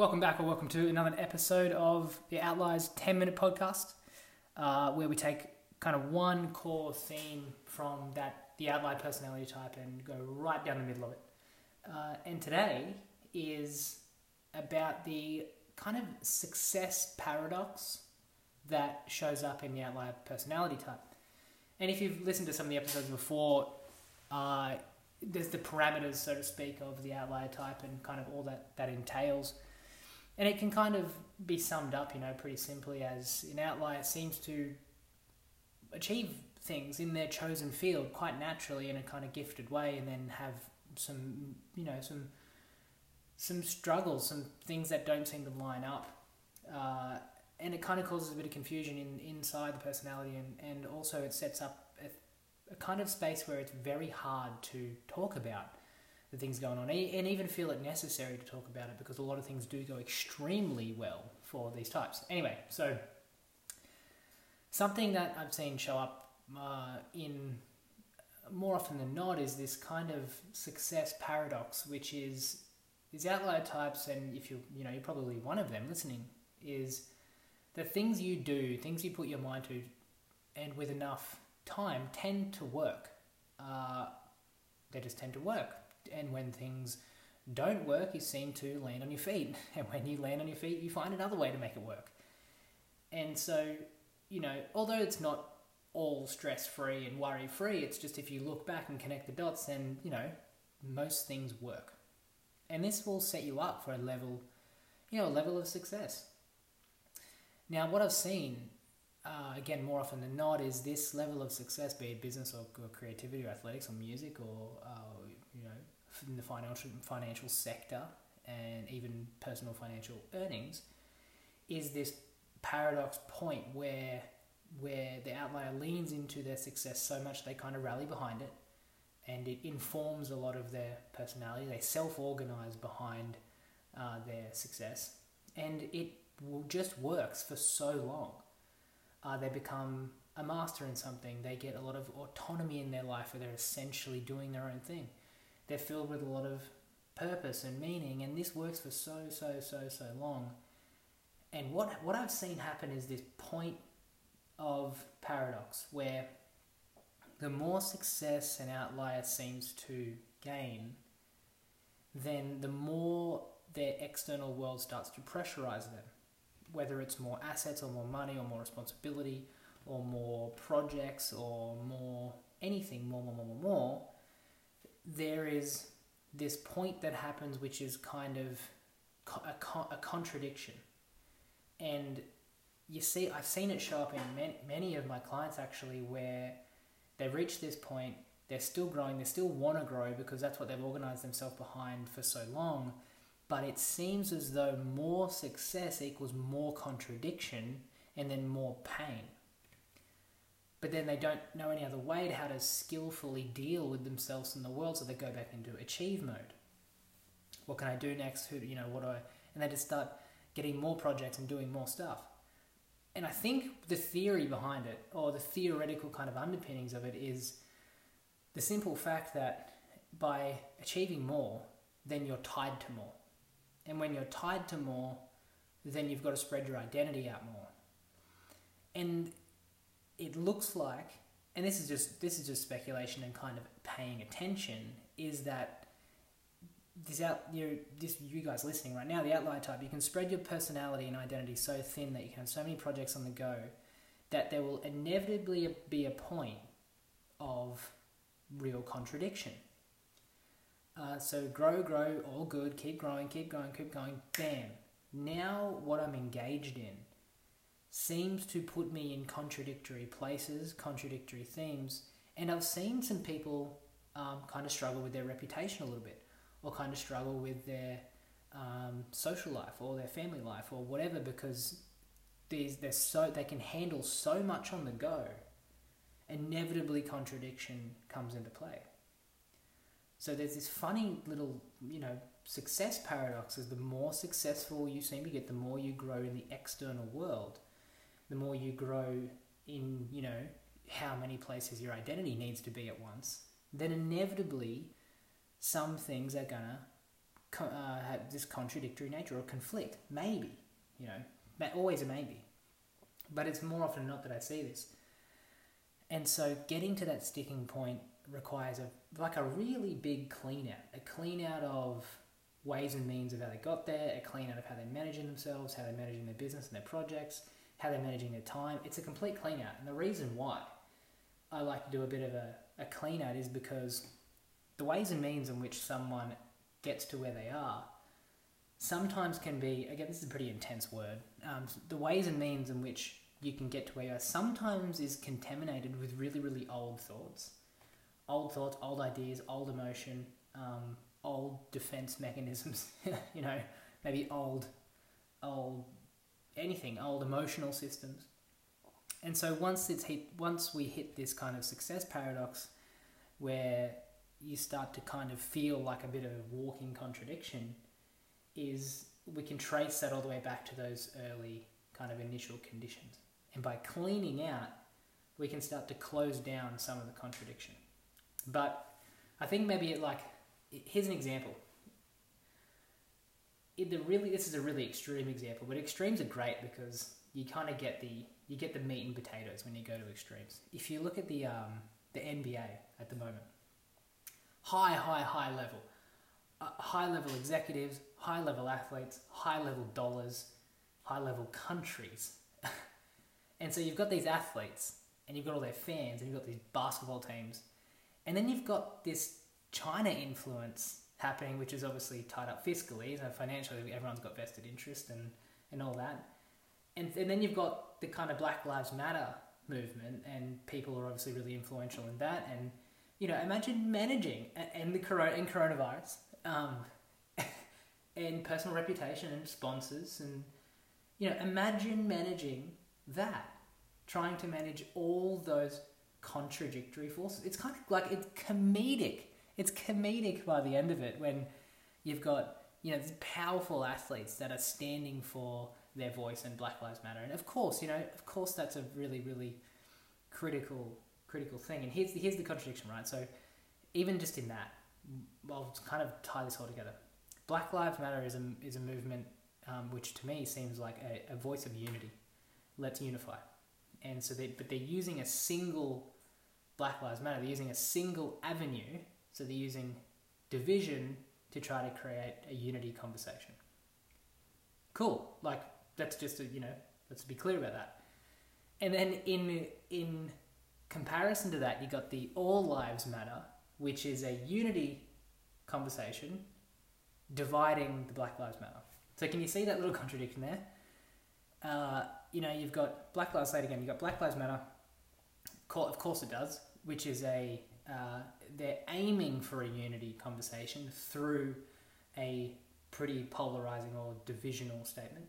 Welcome back, or welcome to another episode of the Outliers 10 minute podcast, uh, where we take kind of one core theme from that the outlier personality type and go right down the middle of it. Uh, and today is about the kind of success paradox that shows up in the outlier personality type. And if you've listened to some of the episodes before, uh, there's the parameters, so to speak, of the outlier type and kind of all that that entails. And it can kind of be summed up, you know, pretty simply as an outlier seems to achieve things in their chosen field quite naturally in a kind of gifted way, and then have some, you know, some some struggles, some things that don't seem to line up. Uh, and it kind of causes a bit of confusion in inside the personality, and, and also it sets up a, a kind of space where it's very hard to talk about the things going on, and even feel it necessary to talk about it because a lot of things do go extremely well for these types. Anyway, so something that I've seen show up uh, in more often than not is this kind of success paradox, which is these outlier types, and if you you know you're probably one of them listening, is the things you do, things you put your mind to, and with enough time tend to work. Uh, they just tend to work and when things don't work, you seem to land on your feet. And when you land on your feet, you find another way to make it work. And so, you know, although it's not all stress free and worry free, it's just if you look back and connect the dots, then, you know, most things work. And this will set you up for a level, you know, a level of success. Now, what I've seen, uh, again, more often than not, is this level of success, be it business or, or creativity or athletics or music or, uh, in the financial financial sector and even personal financial earnings is this paradox point where where the outlier leans into their success so much they kind of rally behind it and it informs a lot of their personality. They self-organize behind uh, their success and it just works for so long. Uh, they become a master in something. They get a lot of autonomy in their life where they're essentially doing their own thing they're filled with a lot of purpose and meaning, and this works for so, so, so, so long. And what, what I've seen happen is this point of paradox where the more success an outlier seems to gain, then the more their external world starts to pressurize them. Whether it's more assets or more money or more responsibility or more projects or more anything, more, more, more, more, more, there is this point that happens which is kind of a, a contradiction. And you see, I've seen it show up in many, many of my clients actually where they've reached this point, they're still growing, they still want to grow because that's what they've organized themselves behind for so long. But it seems as though more success equals more contradiction and then more pain but then they don't know any other way to how to skillfully deal with themselves and the world, so they go back into achieve mode. What can I do next? Who you know? What do I? And they just start getting more projects and doing more stuff. And I think the theory behind it, or the theoretical kind of underpinnings of it, is the simple fact that by achieving more, then you're tied to more. And when you're tied to more, then you've got to spread your identity out more. And it looks like, and this is just this is just speculation and kind of paying attention, is that this out you this you guys listening right now, the outlier type, you can spread your personality and identity so thin that you can have so many projects on the go that there will inevitably be a point of real contradiction. Uh, so grow, grow, all good, keep growing, keep going, keep going, bam. Now what I'm engaged in seems to put me in contradictory places, contradictory themes, and I've seen some people um, kind of struggle with their reputation a little bit, or kind of struggle with their um, social life or their family life or whatever because there's, there's so they can handle so much on the go. Inevitably, contradiction comes into play. So there's this funny little, you know, success paradox. Is the more successful you seem to get, the more you grow in the external world the more you grow in, you know, how many places your identity needs to be at once, then inevitably some things are gonna uh, have this contradictory nature or conflict. Maybe, you know, always a maybe. But it's more often not that I see this. And so getting to that sticking point requires a like a really big clean out, a clean out of ways and means of how they got there, a clean out of how they're managing themselves, how they're managing their business and their projects, how they're managing their time. It's a complete clean out. And the reason why I like to do a bit of a, a clean out is because the ways and means in which someone gets to where they are sometimes can be, again, this is a pretty intense word, um, the ways and means in which you can get to where you are sometimes is contaminated with really, really old thoughts. Old thoughts, old ideas, old emotion, um, old defense mechanisms, you know, maybe old, old anything, old emotional systems. And so once it's hit, once we hit this kind of success paradox, where you start to kind of feel like a bit of a walking contradiction, is we can trace that all the way back to those early kind of initial conditions. And by cleaning out, we can start to close down some of the contradiction. But I think maybe it like here's an example. The really this is a really extreme example, but extremes are great because you kind of get the you get the meat and potatoes when you go to extremes. If you look at the um, the NBA at the moment, high, high, high level, uh, high level executives, high level athletes, high level dollars, high level countries. and so you've got these athletes and you've got all their fans and you've got these basketball teams. And then you've got this China influence happening, which is obviously tied up fiscally, so financially, everyone's got vested interest and, and all that. And, and then you've got the kind of Black Lives Matter movement, and people are obviously really influential in that. And you know, imagine managing and the corona and coronavirus, um, and personal reputation and sponsors, and you know, imagine managing that, trying to manage all those contradictory forces. It's kind of like it's comedic. It's comedic by the end of it when you've got you know these powerful athletes that are standing for their voice and Black Lives Matter, and of course, you know, of course, that's a really, really critical, critical thing. And here's the, here's the contradiction, right? So, even just in that, to kind of tie this all together, Black Lives Matter is a is a movement um, which to me seems like a, a voice of unity. Let's unify, and so they but they're using a single Black Lives Matter. They're using a single avenue. So they're using division to try to create a unity conversation. Cool. Like that's just a, you know let's be clear about that. And then in in comparison to that, you got the All Lives Matter, which is a unity conversation dividing the Black Lives Matter. So can you see that little contradiction there? Uh, you know, you've got Black Lives. Say it again. You've got Black Lives Matter. Of course, it does. Which is a uh, they're aiming for a unity conversation through a pretty polarizing or divisional statement.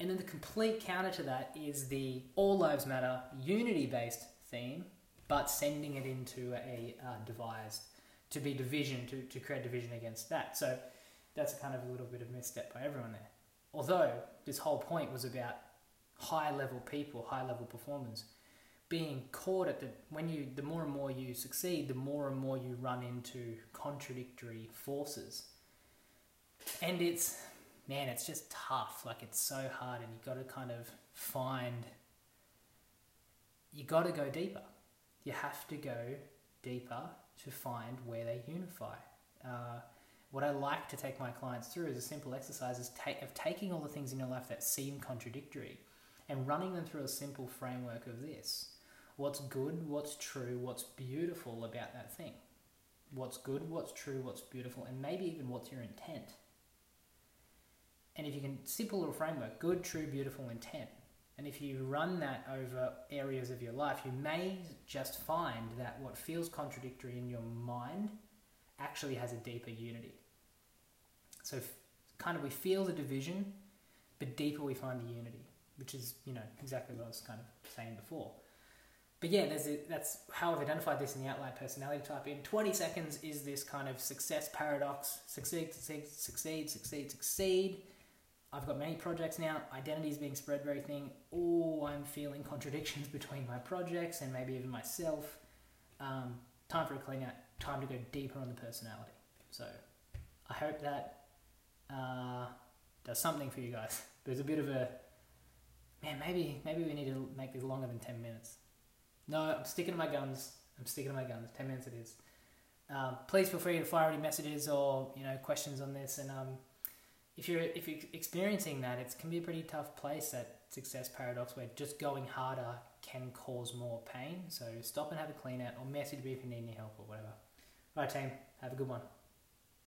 And then the complete counter to that is the All Lives Matter unity based theme, but sending it into a uh, devised to be division, to, to create division against that. So that's kind of a little bit of misstep by everyone there. Although this whole point was about high level people, high level performers being caught at the when you the more and more you succeed, the more and more you run into contradictory forces. And it's man, it's just tough. Like it's so hard, and you got to kind of find. You got to go deeper. You have to go deeper to find where they unify. Uh, what I like to take my clients through is a simple exercise is ta- of taking all the things in your life that seem contradictory and running them through a simple framework of this. What's good, what's true, what's beautiful about that thing. What's good, what's true, what's beautiful, and maybe even what's your intent. And if you can, simple little framework, good, true, beautiful, intent. And if you run that over areas of your life, you may just find that what feels contradictory in your mind actually has a deeper unity. So, kind of, we feel the division, but deeper we find the unity, which is, you know, exactly what I was kind of saying before. But yeah, there's a, that's how I've identified this in the outlier personality type. In 20 seconds is this kind of success paradox succeed, succeed, succeed, succeed, succeed. I've got many projects now. Identity is being spread very thin. Oh, I'm feeling contradictions between my projects and maybe even myself. Um, time for a clean out. Time to go deeper on the personality. So, I hope that uh, does something for you guys. There's a bit of a man. Maybe maybe we need to make this longer than ten minutes. No, I'm sticking to my guns. I'm sticking to my guns. Ten minutes it is. Um, please feel free to fire any messages or you know questions on this. And um, if you're if you're experiencing that, it can be a pretty tough place. That success paradox where just going harder can cause more pain. So stop and have a clean out, or message me if you need any help or whatever. All right, team. Have a good one.